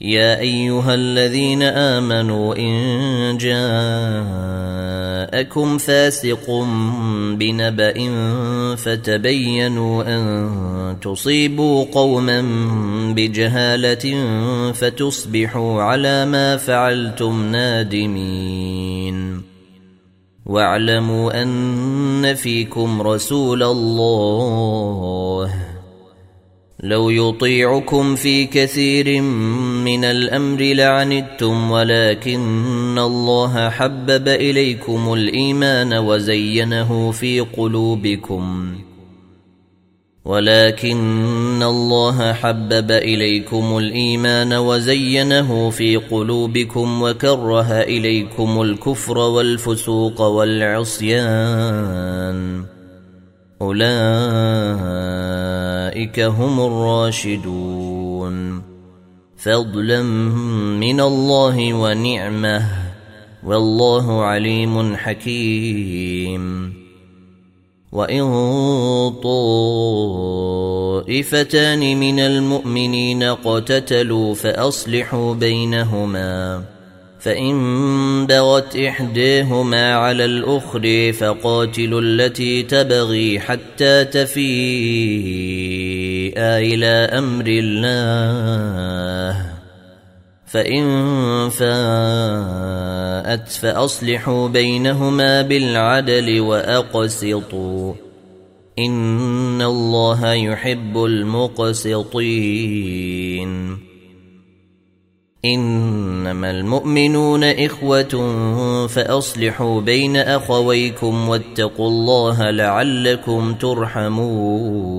يا أيها الذين آمنوا إن جاءكم فاسق بنبأ فتبينوا أن تصيبوا قوما بجهالة فتصبحوا على ما فعلتم نادمين. واعلموا أن فيكم رسول الله. لو يطيعكم في كثير من الأمر لعنتم ولكن الله حبب إليكم الإيمان وزينه في قلوبكم ولكن الله حبب إليكم الإيمان وزينه في قلوبكم وكره إليكم الكفر والفسوق والعصيان أولئك هم الراشدون فضلا من الله ونعمة والله عليم حكيم. وإن طائفتان من المؤمنين اقتتلوا فأصلحوا بينهما فإن بغت إحداهما على الأخر فقاتلوا التي تبغي حتى تفيء إلى أمر الله. فإن فاءت فأصلحوا بينهما بالعدل وأقسطوا. إن الله يحب المقسطين. إنما المؤمنون إخوة فأصلحوا بين أخويكم واتقوا الله لعلكم ترحمون.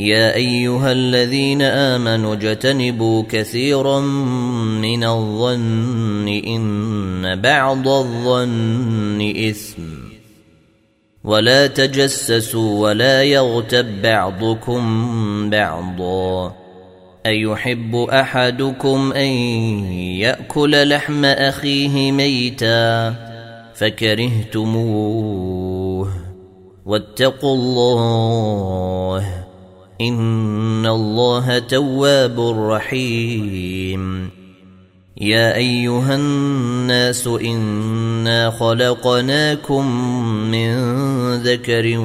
يا أيها الذين آمنوا اجتنبوا كثيرا من الظن إن بعض الظن إثم. ولا تجسسوا ولا يغتب بعضكم بعضا. أيحب أحدكم أن يأكل لحم أخيه ميتا فكرهتموه. واتقوا الله. ان الله تواب رحيم. يا ايها الناس انا خلقناكم من ذكر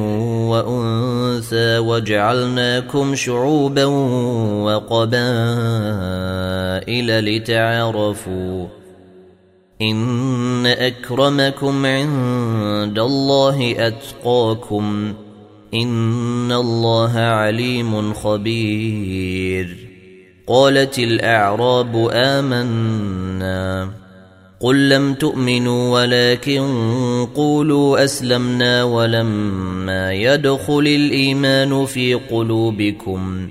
وانثى وجعلناكم شعوبا وقبائل قبائل لتعارفوا إن أكرمكم عند الله أتقاكم إن الله عليم خبير قالت الأعراب آمنا قل لم تؤمنوا ولكن قولوا أسلمنا ولما يدخل الإيمان في قلوبكم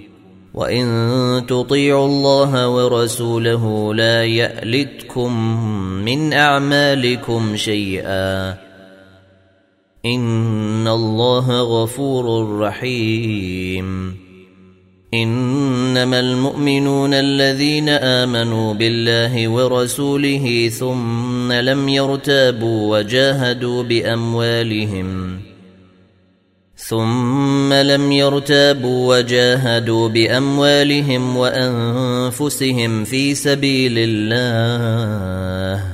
وإن تطيعوا الله ورسوله لا يألتكم من أعمالكم شيئا إن الله غفور رحيم. إنما المؤمنون الذين آمنوا بالله ورسوله ثم لم يرتابوا وجاهدوا بأموالهم. ثم لم يرتابوا وجاهدوا بأموالهم وأنفسهم في سبيل الله.